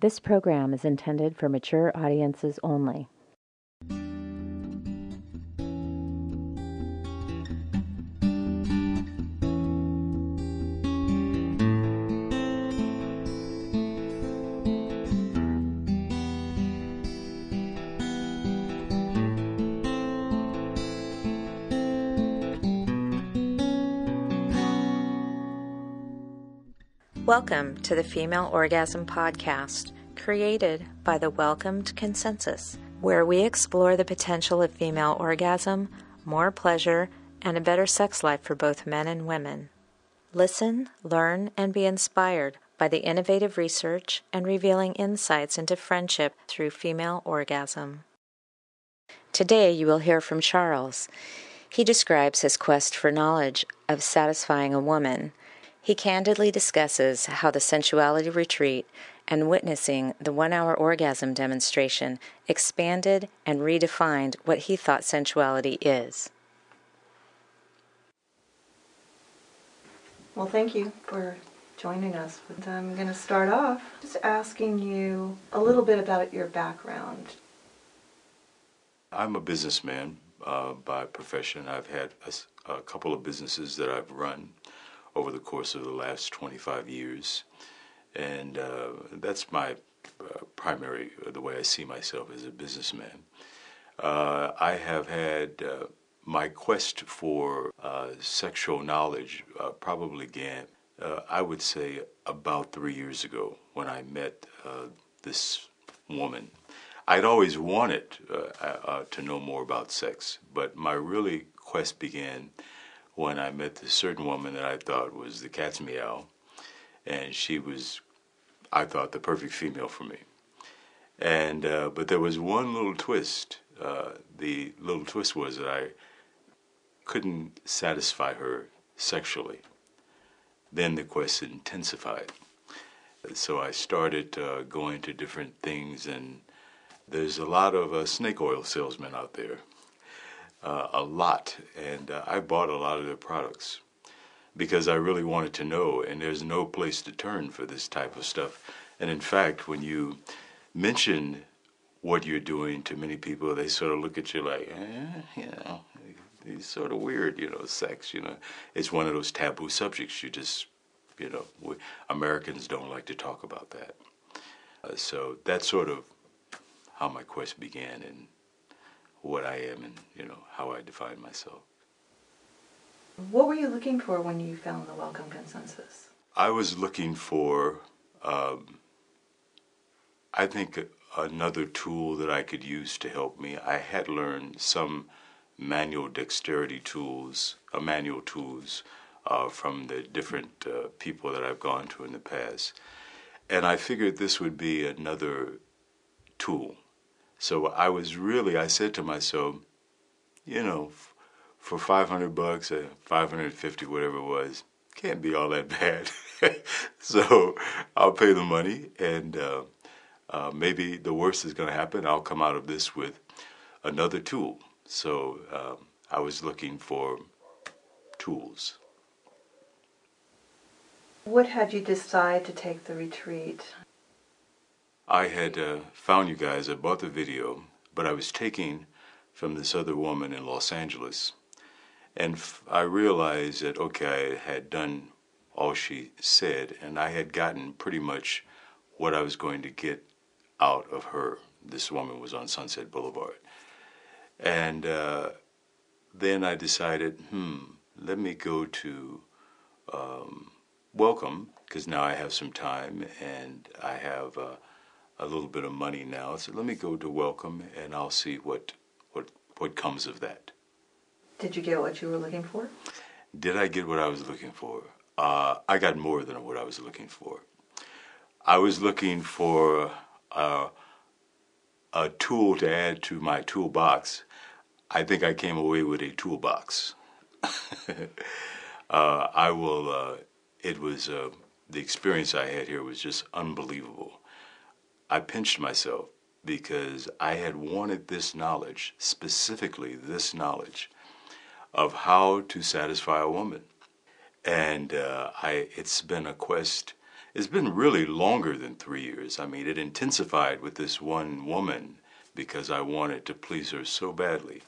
This program is intended for mature audiences only. Welcome to the Female Orgasm Podcast, created by the Welcomed Consensus, where we explore the potential of female orgasm, more pleasure, and a better sex life for both men and women. Listen, learn, and be inspired by the innovative research and revealing insights into friendship through female orgasm. Today, you will hear from Charles. He describes his quest for knowledge of satisfying a woman he candidly discusses how the sensuality retreat and witnessing the one hour orgasm demonstration expanded and redefined what he thought sensuality is. Well, thank you for joining us. I'm going to start off just asking you a little bit about your background. I'm a businessman uh, by profession. I've had a, a couple of businesses that I've run over the course of the last 25 years. And uh, that's my uh, primary, uh, the way I see myself as a businessman. Uh, I have had uh, my quest for uh, sexual knowledge probably began, I would say, about three years ago when I met this woman. I'd always wanted to know more about sex, but my really quest began when I met this certain woman that I thought was the cat's meow, and she was, I thought, the perfect female for me. And uh, but there was one little twist. Uh, the little twist was that I couldn't satisfy her sexually. Then the quest intensified. So I started uh, going to different things, and there's a lot of uh, snake oil salesmen out there uh, a lot, and uh, I bought a lot of their products because I really wanted to know, and there's no place to turn for this type of stuff. And in fact, when you mention what you're doing to many people, they sort of look at you like, eh, you know, it's sort of weird, you know, sex, you know. It's one of those taboo subjects. You just, you know, we, Americans don't like to talk about that. Uh, so that's sort of how my quest began, and what I am and you know how I define myself. What were you looking for when you found the Welcomed Consensus? I was looking for, um, I think, another tool that I could use to help me. I had learned some manual dexterity tools, uh, manual tools uh, from the different uh, people that I've gone to in the past. And I figured this would be another tool so I was really, I said to myself, you know, for 500 bucks or 550, whatever it was, can't be all that bad. so I'll pay the money, and uh, uh, maybe the worst is going to happen. I'll come out of this with another tool. So um, I was looking for tools. What had you decide to take the retreat? I had uh, found you guys, I bought the video, but I was taking from this other woman in Los Angeles. And f- I realized that, okay, I had done all she said, and I had gotten pretty much what I was going to get out of her. This woman was on Sunset Boulevard. And uh, then I decided, hmm, let me go to um, Welcome, because now I have some time and I have. Uh, a little bit of money now. So let me go to welcome and I'll see what what what comes of that. Did you get what you were looking for? Did I get what I was looking for? Uh, I got more than what I was looking for. I was looking for uh, a tool to add to my toolbox. I think I came away with a toolbox. uh, I will. Uh, it was uh, the experience I had here was just unbelievable. I pinched myself because I had wanted this knowledge, specifically this knowledge, of how to satisfy a woman. And uh, I, it's been a quest it's been really longer than three years. I mean, it intensified with this one woman because I wanted to please her so badly.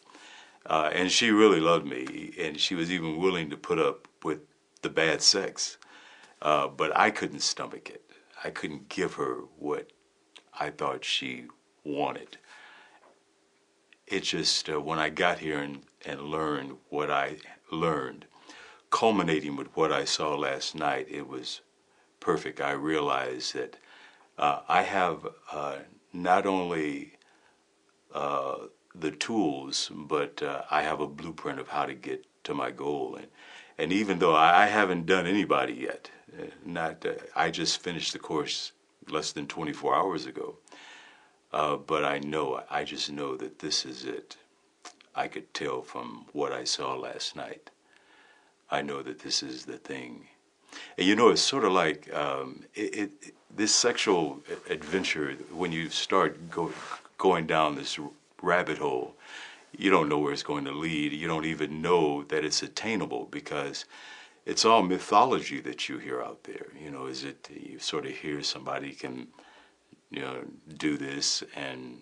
Uh, and she really loved me, and she was even willing to put up with the bad sex. Uh, but I couldn't stomach it. I couldn't give her what I thought she wanted. It just, uh, when I got here and, and learned what I learned, culminating with what I saw last night, it was perfect. I realized that uh, I have uh, not only uh, the tools, but uh, I have a blueprint of how to get to my goal. And, and even though I haven't done anybody yet, uh, not I just finished the course less than 24 hours ago. Uh, but I know, I just know that this is it. I could tell from what I saw last night. I know that this is the thing. And you know, it's sort of like um, it, it, this sexual adventure, when you start go, going down this rabbit hole, you don't know where it's going to lead. You don't even know that it's attainable because it's all mythology that you hear out there. You know, is it you sort of hear somebody can, you know, do this, and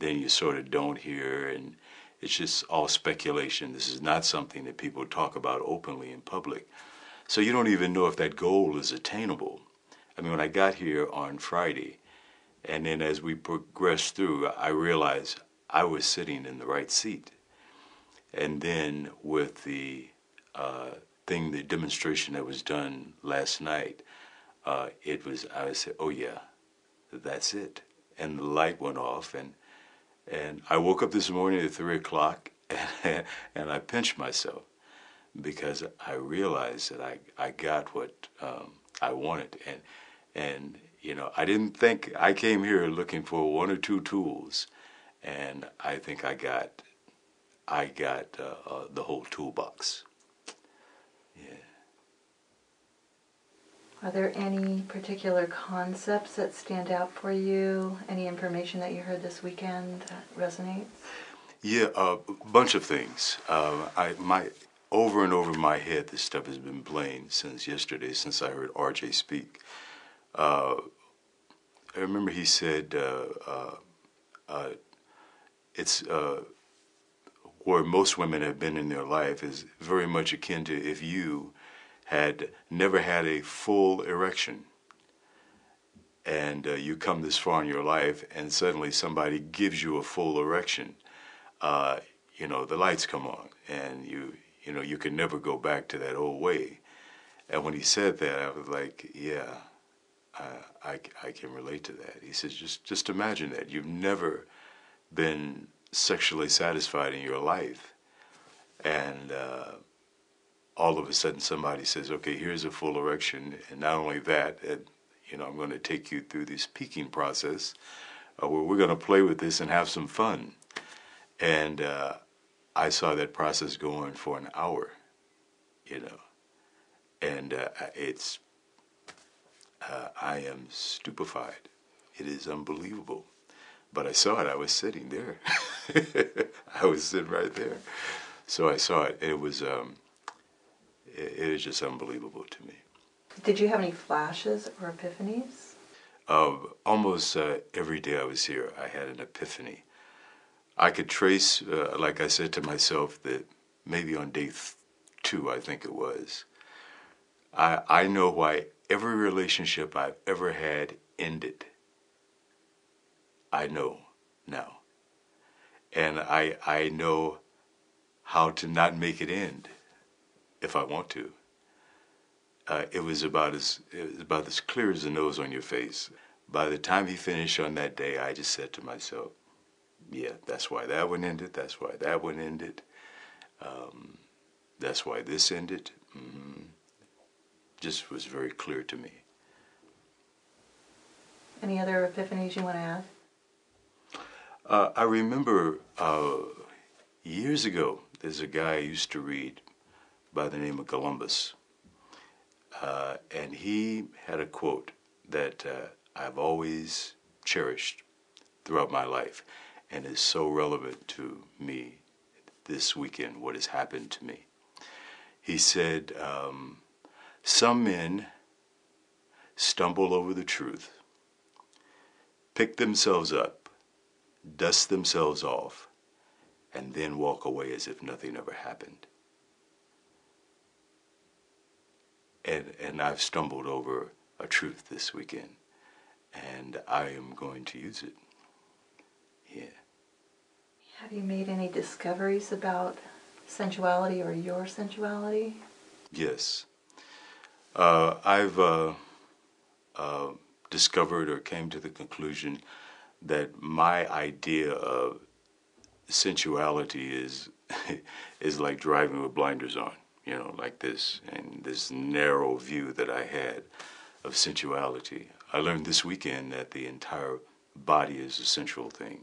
then you sort of don't hear, and it's just all speculation. This is not something that people talk about openly in public. So you don't even know if that goal is attainable. I mean, when I got here on Friday, and then as we progressed through, I realized I was sitting in the right seat. And then with the uh, thing, the demonstration that was done last night, uh, it was, I said, oh yeah, that's it. And the light went off and, and I woke up this morning at three o'clock and, and I pinched myself because I realized that I, I got what um, I wanted. And, and, you know, I didn't think I came here looking for one or two tools and I think I got I got uh, uh, the whole toolbox. Are there any particular concepts that stand out for you? Any information that you heard this weekend that resonates? Yeah, a uh, bunch of things. Uh, I my over and over my head, this stuff has been playing since yesterday, since I heard RJ speak. Uh, I remember he said uh, it's uh, where most women have been in their life is very much akin to if you had never had a full erection. And uh, you come this far in your life and suddenly somebody gives you a full erection uh, you know the lights come on and you you know you can never go back to that old way. And when he said that i was like yeah I, I can relate to that. He says just just imagine that. You've never been sexually satisfied in your life, and uh, all of a sudden somebody says, "Okay, here's a full erection," and not only that, you know, I'm going to take you through this peaking process, uh, where we're going to play with this and have some fun, and uh, I saw that process going for an hour, you know, and uh, it's uh, I am stupefied. It is unbelievable. But I saw it. I was sitting there. I was sitting right there. So I saw it. It was um, it, was just unbelievable to me. Did you have any flashes or epiphanies? Uh, almost uh, every day I was here, I had an epiphany. I could trace, uh, like I said to myself, that maybe on day th- two, I think it was, I, I know why every relationship I've ever had ended. I know now. And I, I know how to not make it end if I want to. Uh, it was about as it was about as clear as the nose on your face. By the time he finished on that day, I just said to myself, "Yeah, that's why that one ended. That's why that one ended. Um, that's why this ended." Mm-hmm. Just was very clear to me. Any other epiphanies you want to add? Uh, I remember uh, years ago, there's a guy I used to read by the name of Columbus. Uh, and he had a quote that uh, I've always cherished throughout my life and is so relevant to me this weekend, what has happened to me. He said, um, Some men stumble over the truth, pick themselves up, dust themselves off, and then walk away as if nothing ever happened. And, and I've stumbled over a truth this weekend, and I am going to use it. Yeah. Have you made any discoveries about sensuality or your sensuality? Yes. Uh, I've uh, uh, discovered or came to the conclusion that my idea of sensuality is is like driving with blinders on, you know, like this, and this narrow view that I had of sensuality. I learned this weekend that the entire body is a sensual thing.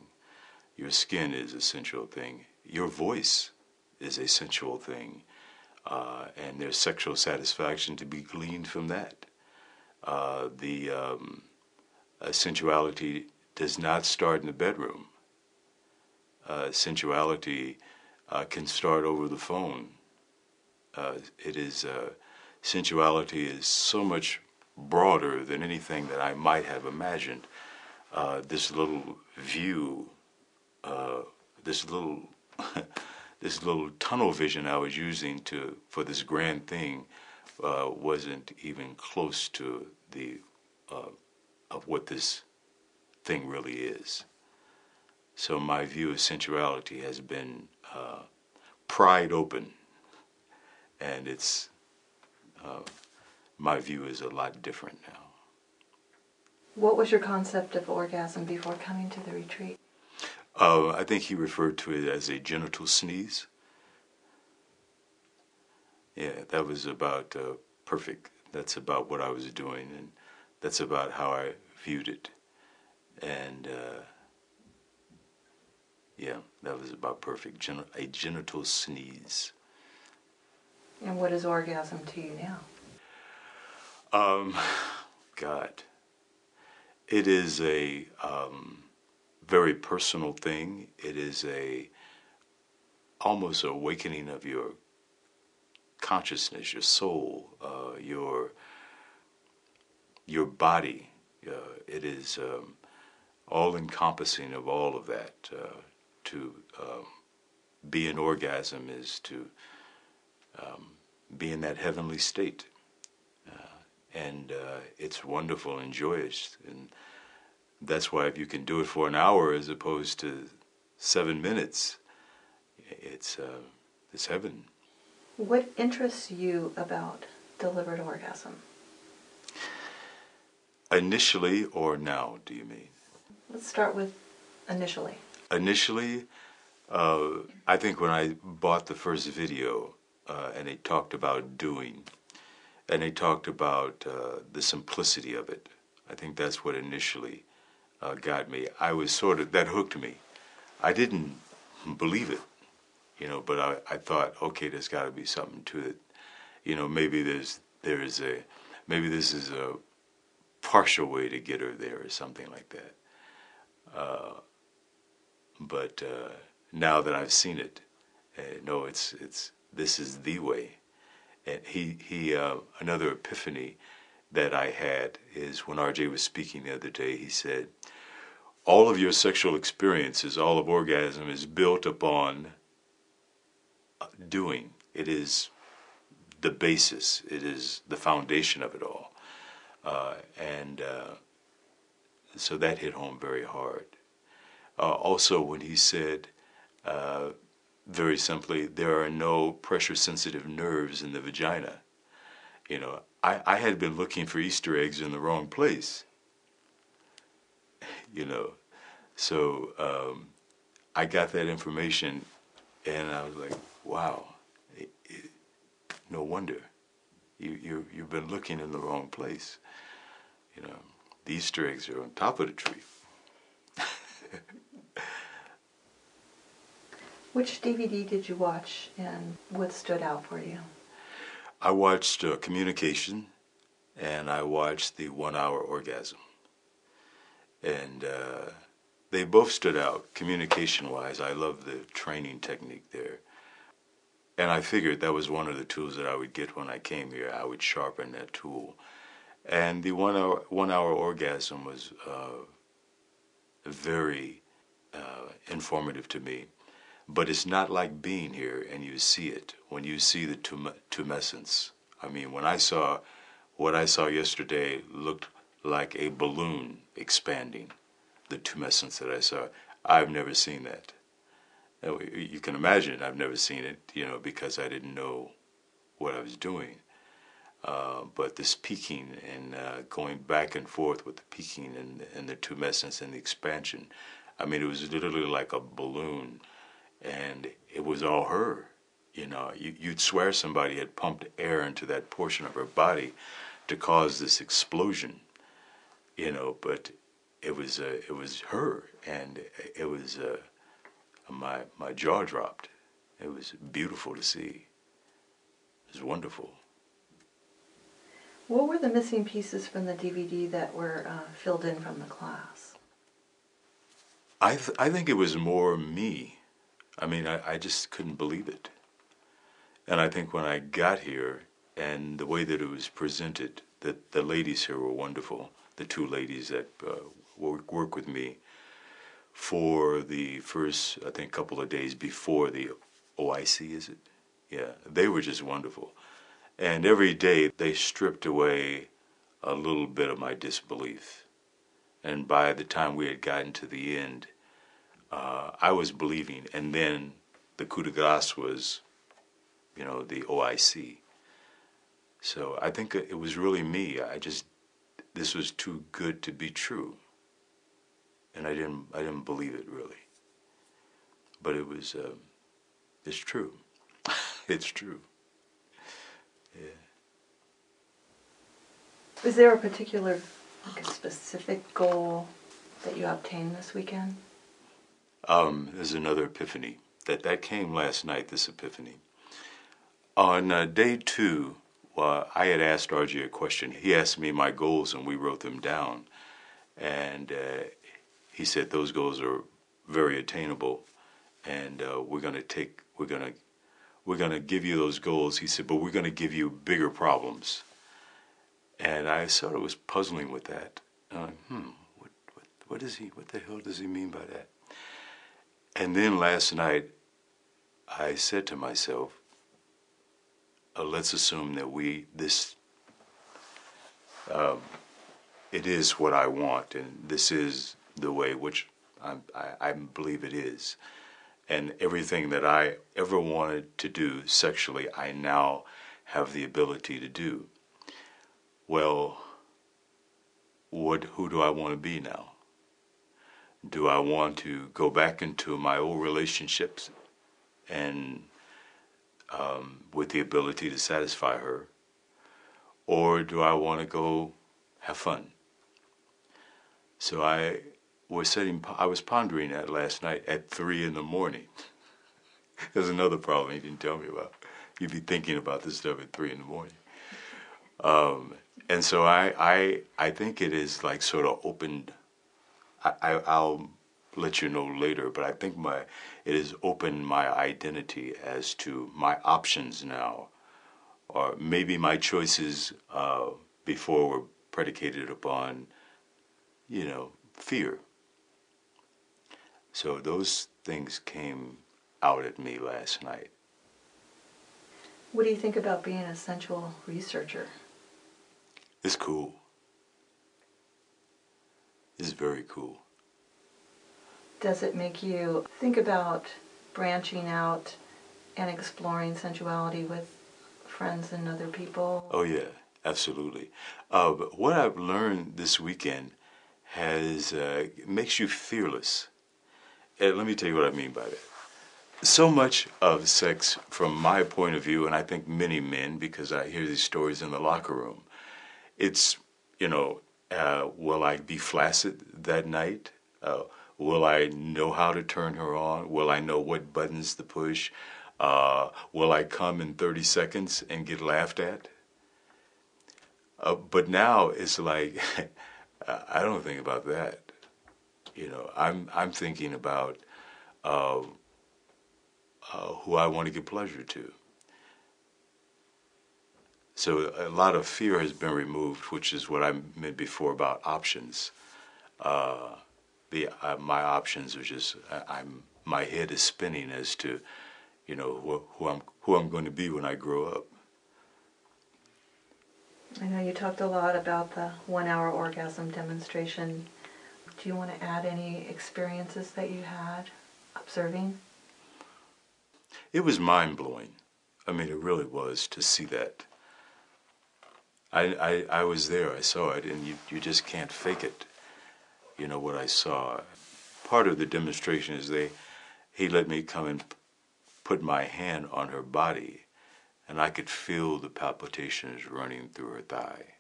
Your skin is a sensual thing. Your voice is a sensual thing. Uh, and there's sexual satisfaction to be gleaned from that. Uh, the um, uh, sensuality does not start in the bedroom. Uh, sensuality uh, can start over the phone. Uh, it is sensuality is so much broader than anything that I might have imagined. this little view, this little this little tunnel vision I was using to for this grand thing uh, wasn't even close to the uh, of what this thing really is. So my view of sensuality has been uh, pried open, and it's uh, my view is a lot different now. What was your concept of orgasm before coming to the retreat? Uh, I think he referred to it as a genital sneeze. Yeah, that was about uh, perfect. That's about what I was doing, and that's about how I viewed it. And uh, yeah, that was about perfect. Gen- a genital sneeze. And what is orgasm to you now? Um, God, it is a um, very personal thing. It is a almost awakening of your consciousness, your soul, uh, your your body. Uh, it is um, all encompassing of all of that. Uh, to um, be an orgasm is to um, be in that heavenly state, uh, and uh, it's wonderful and joyous and that's why if you can do it for an hour as opposed to seven minutes, it's uh, it's heaven. What interests you about delivered orgasm? Initially or now, do you mean? Let's start with initially. Initially, uh, I think when I bought the first video uh, and they talked about doing, and they talked about uh, the simplicity of it, I think that's what initially uh, got me. I was sort of that hooked me. I didn't believe it, you know, but I, I thought, okay, there's got to be something to it. You know, maybe there's there's a maybe this is a partial way to get her there or something like that. Uh, but uh, now that I've seen it, uh, no, it's it's this is the way. And he he uh, another epiphany that I had is when RJ was speaking the other day. He said, all of your sexual experiences, all of orgasm is built upon uh, doing. It is the basis, it is the foundation of it all. Uh, and uh, so that hit home very hard. Uh, also, when he said, uh, very simply, there are no pressure sensitive nerves in the vagina. You know, I, I had been looking for Easter eggs in the wrong place you know. So um, I got that information, and I was like, wow, it, it, no wonder. You, you, you've been looking in the wrong place. You know, the Easter eggs are on top of the tree. Which DVD did you watch and what stood out for you? I watched uh, Communication and I watched The One Hour Orgasm and uh, they both stood out communication wise. I love the training technique there. And I figured that was one of the tools that I would get when I came here. I would sharpen that tool. And the one hour one hour orgasm was uh, very uh, informative to me. But it's not like being here and you see it when you see the tum- tumescence. I mean, when I saw what I saw yesterday looked like a balloon expanding. The tumescence that I saw, I've never seen that. You can imagine I've never seen it, you know, because I didn't know what I was doing. Uh, but this peaking and uh, going back and forth with the peaking and, and the tumescence and the expansion, I mean, it was literally like a balloon, and it was all her. You know, you, you'd swear somebody had pumped air into that portion of her body to cause this explosion. You know, but it was uh, it was her, and it was uh, my my jaw dropped. It was beautiful to see. It was wonderful. What were the missing pieces from the DVD that were uh, filled in from the class? I th- I think it was more me. I mean, I, I just couldn't believe it. And I think when I got here and the way that it was presented, that the ladies here were wonderful. The two ladies that uh, work, work with me for the first, I think, couple of days before the OIC, is it? Yeah, they were just wonderful. And every day they stripped away a little bit of my disbelief. And by the time we had gotten to the end, uh, I was believing. And then the coup de grace was, you know, the OIC. So I think it was really me. I just, this was too good to be true. And I didn't, I didn't believe it really. But it was, um, it's true. it's true. Yeah. Was there a particular, like a specific goal that you obtained this weekend? Um, there's another epiphany that that came last night. This epiphany on uh, day two. Uh, I had asked RJ a question. He asked me my goals, and we wrote them down. And uh, he said those goals are very attainable, and uh, we're going to take we're going to we're going to give you those goals. He said, but we're going to give you bigger problems. And I sort of was puzzling with that. Like, hmm, what, what, what does he, what the hell does he mean by that? And then last night, I said to myself, uh, let's assume that we, this, um, it is what I want, and this is the way which I, I, I believe it is and everything that I ever wanted to do sexually, I now have the ability to do. Well, what, who do I want to be now? Do I want to go back into my old relationships and um, with the ability to satisfy her? Or do I want to go have fun? So I was sitting, I was pondering that last night at three in the morning. There's another problem he didn't tell me about. You'd be thinking about this stuff at three in the morning. Um, and so I, I, I think it is like sort of opened. I, I, I'll let you know later, but I think my it has opened my identity as to my options now, or maybe my choices uh, before were predicated upon, you know, fear. So those things came out at me last night. What do you think about being a sensual researcher? It's cool. It's very cool. Does it make you think about branching out and exploring sensuality with friends and other people? Oh yeah, absolutely. Uh, what I've learned this weekend has uh, makes you fearless. And let me tell you what I mean by that. So much of sex, from my point of view, and I think many men, because I hear these stories in the locker room, it's, you know, uh, will I be flaccid that night? Uh, will I know how to turn her on? Will I know what buttons to push? Uh, will I come in 30 seconds and get laughed at? Uh, but now it's like, I don't think about that. You know, I'm I'm thinking about uh, who I want to give pleasure to. So a lot of fear has been removed, which is what I meant before about options. Uh, the uh, my options are just I, am my head is spinning as to, you know, who, who I'm who I'm going to be when I grow up. I know you talked a lot about the one-hour orgasm demonstration. Do you want to add any experiences that you had observing? It was mind blowing. I mean, it really was to see that. I, I, I was there, I saw it, and you, you just can't fake it. You know what I saw. Part of the demonstration is they, he let me come and put my hand on her body, and I could feel the palpitations running through her thigh,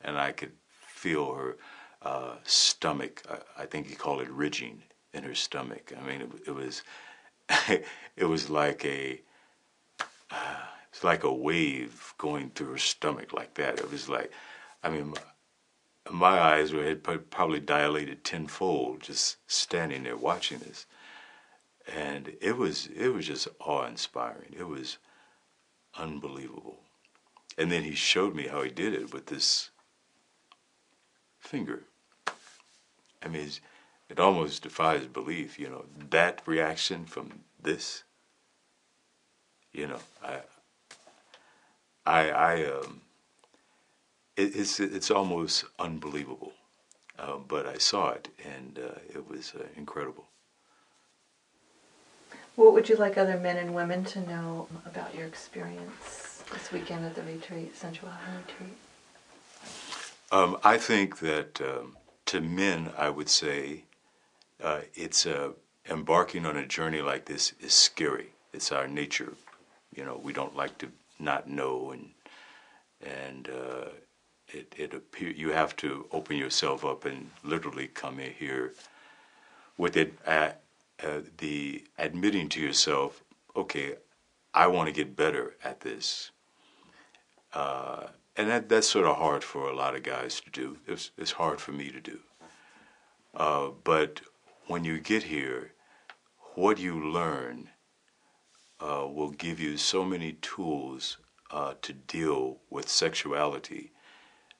and I could feel her uh, stomach. I, I, think he called it ridging in her stomach. I mean, it, it was, it was like a. Uh, it's like a wave going through her stomach like that. It was like, I mean, my, eyes were had probably dilated tenfold just standing there watching this, and it was it was just awe inspiring. It was unbelievable. And then he showed me how he did it with this finger. I mean, it almost defies belief, you know, that reaction from this. You know, I I, I um, it, it's it's almost unbelievable, uh, but I saw it and uh, it was uh, incredible. What would you like other men and women to know about your experience this weekend at the retreat, Central sensuality retreat? Um, I think that um, to men, I would say uh, it's uh, embarking on a journey like this is scary. It's our nature. You know, we don't like to not know and and uh, it it appear you have to open yourself up and literally come in here with it at uh, the admitting to yourself, okay, I want to get better at this. Uh, and that, that's sort of hard for a lot of guys to do. It's, it's hard for me to do. Uh, but when you get here, what you learn uh, will give you so many tools uh, to deal with sexuality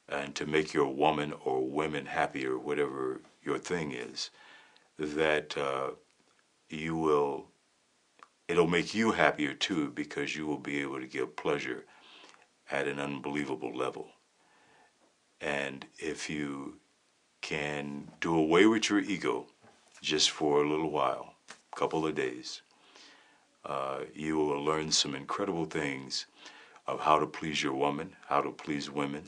and to make your woman or women happier, whatever your thing is, that uh, you will, it'll make you happier too because you will be able to give pleasure at an unbelievable level. And if you can do away with your ego just for a little while, a couple of days, uh, you will learn some incredible things of how to please your woman, how to please women,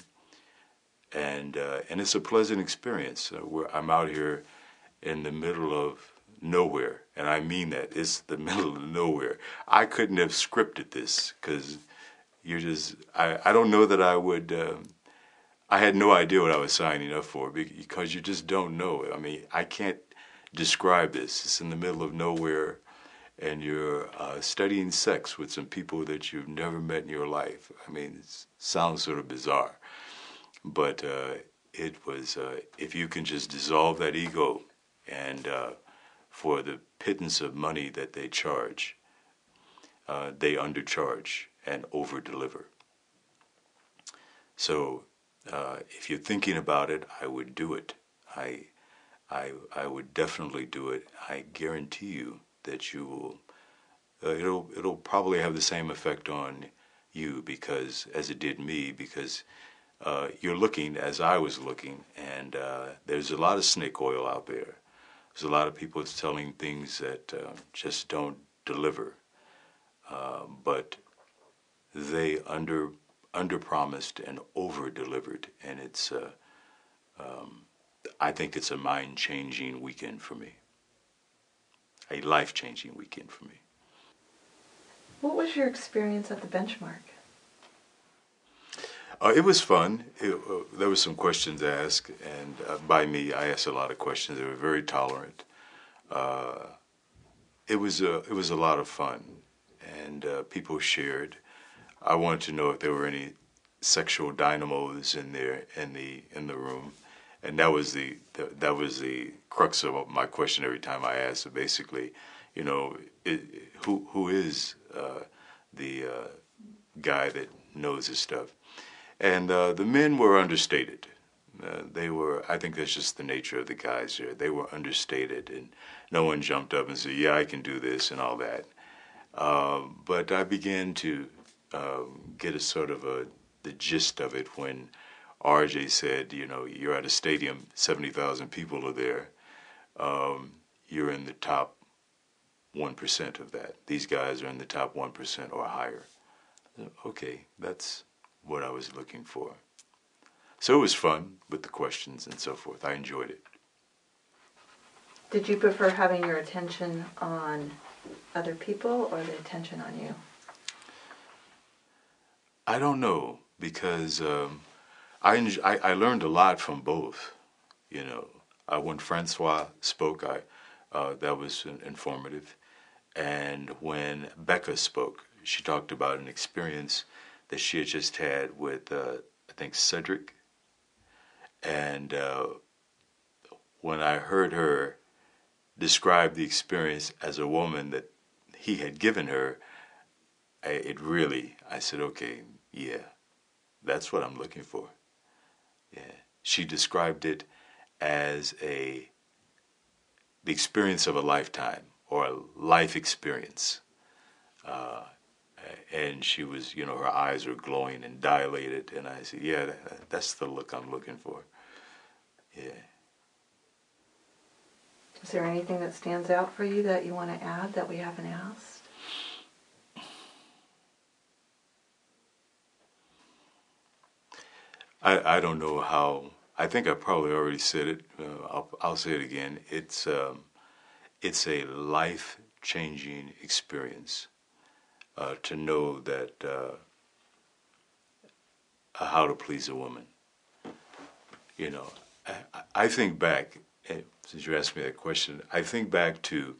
and uh, and it's a pleasant experience. Uh, I'm out here in the middle of nowhere, and I mean that it's the middle of nowhere. I couldn't have scripted this because you're just I, I don't know that I would. Um, I had no idea what I was signing up for because you just don't know. I mean, I can't describe this. It's in the middle of nowhere and you're uh, studying sex with some people that you've never met in your life. I mean, it sounds sort of bizarre, but uh, it was, uh, if you can just dissolve that ego and uh, for the pittance of money that they charge, uh, they undercharge and over deliver. So uh, if you're thinking about it, I would do it. I, I, I would definitely do it. I guarantee you that you will uh, it'll it'll probably have the same effect on you because as it did me because uh, you're looking as I was looking and uh, there's a lot of snake oil out there. There's a lot of people telling things that uh, just don't deliver, uh, but they under under promised and over delivered, and it's. Uh, um, I think it's a mind changing weekend for me a life changing weekend for me. What was your experience at the benchmark? Uh, it was fun. It, uh, there were some questions asked, and uh, by me, I asked a lot of questions. They were very tolerant. Uh, it was a it was a lot of fun, and uh, people shared. I wanted to know if there were any sexual dynamos in there in the in the room and that was the, the, that was the crux of my question every time I asked. So basically, you know, it, who who is uh, the uh, guy that knows his stuff? And uh, the men were understated. Uh, they were, I think that's just the nature of the guys here. They were understated, and no one jumped up and said, Yeah, I can do this and all that. Uh, but I began to uh, get a sort of a the gist of it when RJ said, You know, you're at a stadium, 70,000 people are there. Um, you're in the top 1% of that. These guys are in the top 1% or higher. Okay, that's what I was looking for. So it was fun with the questions and so forth. I enjoyed it. Did you prefer having your attention on other people or the attention on you? I don't know because um, I, I, I learned a lot from both. You know, uh, when Francois spoke, I uh, that was informative, and when Becca spoke, she talked about an experience that she had just had with uh, I think Cedric, and uh, when I heard her describe the experience as a woman that he had given her, I, it really I said, okay, yeah, that's what I'm looking for. Yeah. She described it as a the experience of a lifetime or a life experience. Uh, and she was, you know, her eyes were glowing and dilated. And I said, yeah, that, that's the look I'm looking for. Yeah. Is there anything that stands out for you that you want to add that we haven't asked? I, I don't know how. I think I probably already said it. Uh, I'll, I'll say it again. It's um, it's a life changing experience uh, to know that uh, how to please a woman. You know, I, I think back since you asked me that question. I think back to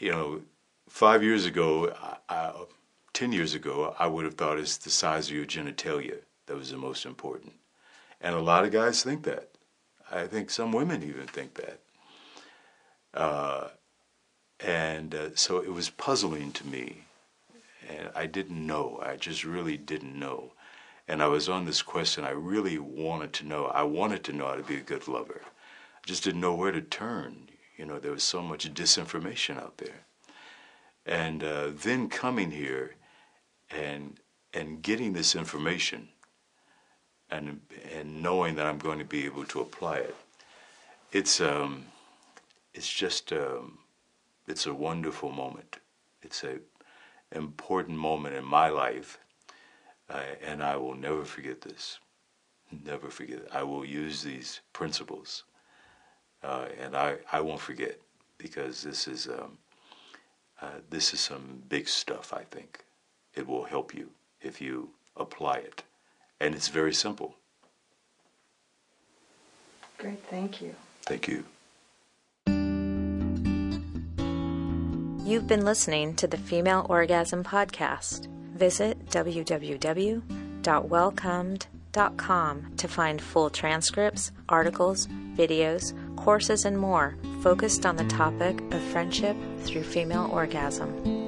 you know five years ago, I, I, ten years ago, I would have thought it's the size of your genitalia that was the most important. And a lot of guys think that. I think some women even think that. Uh, and uh, so it was puzzling to me. And I didn't know. I just really didn't know. And I was on this quest, and I really wanted to know. I wanted to know how to be a good lover. I just didn't know where to turn. You know, there was so much disinformation out there. And uh, then coming here and and getting this information and and knowing that I'm going to be able to apply it. It's um, it's just um, it's a wonderful moment. It's a important moment in my life, uh, and I will never forget this. Never forget. I will use these principles, uh, and I I won't forget because this is um, uh, this is some big stuff. I think it will help you if you apply it. And it's very simple. Great, thank you. Thank you. You've been listening to the Female Orgasm Podcast. Visit www.welcomed.com to find full transcripts, articles, videos, courses, and more focused on the topic of friendship through female orgasm.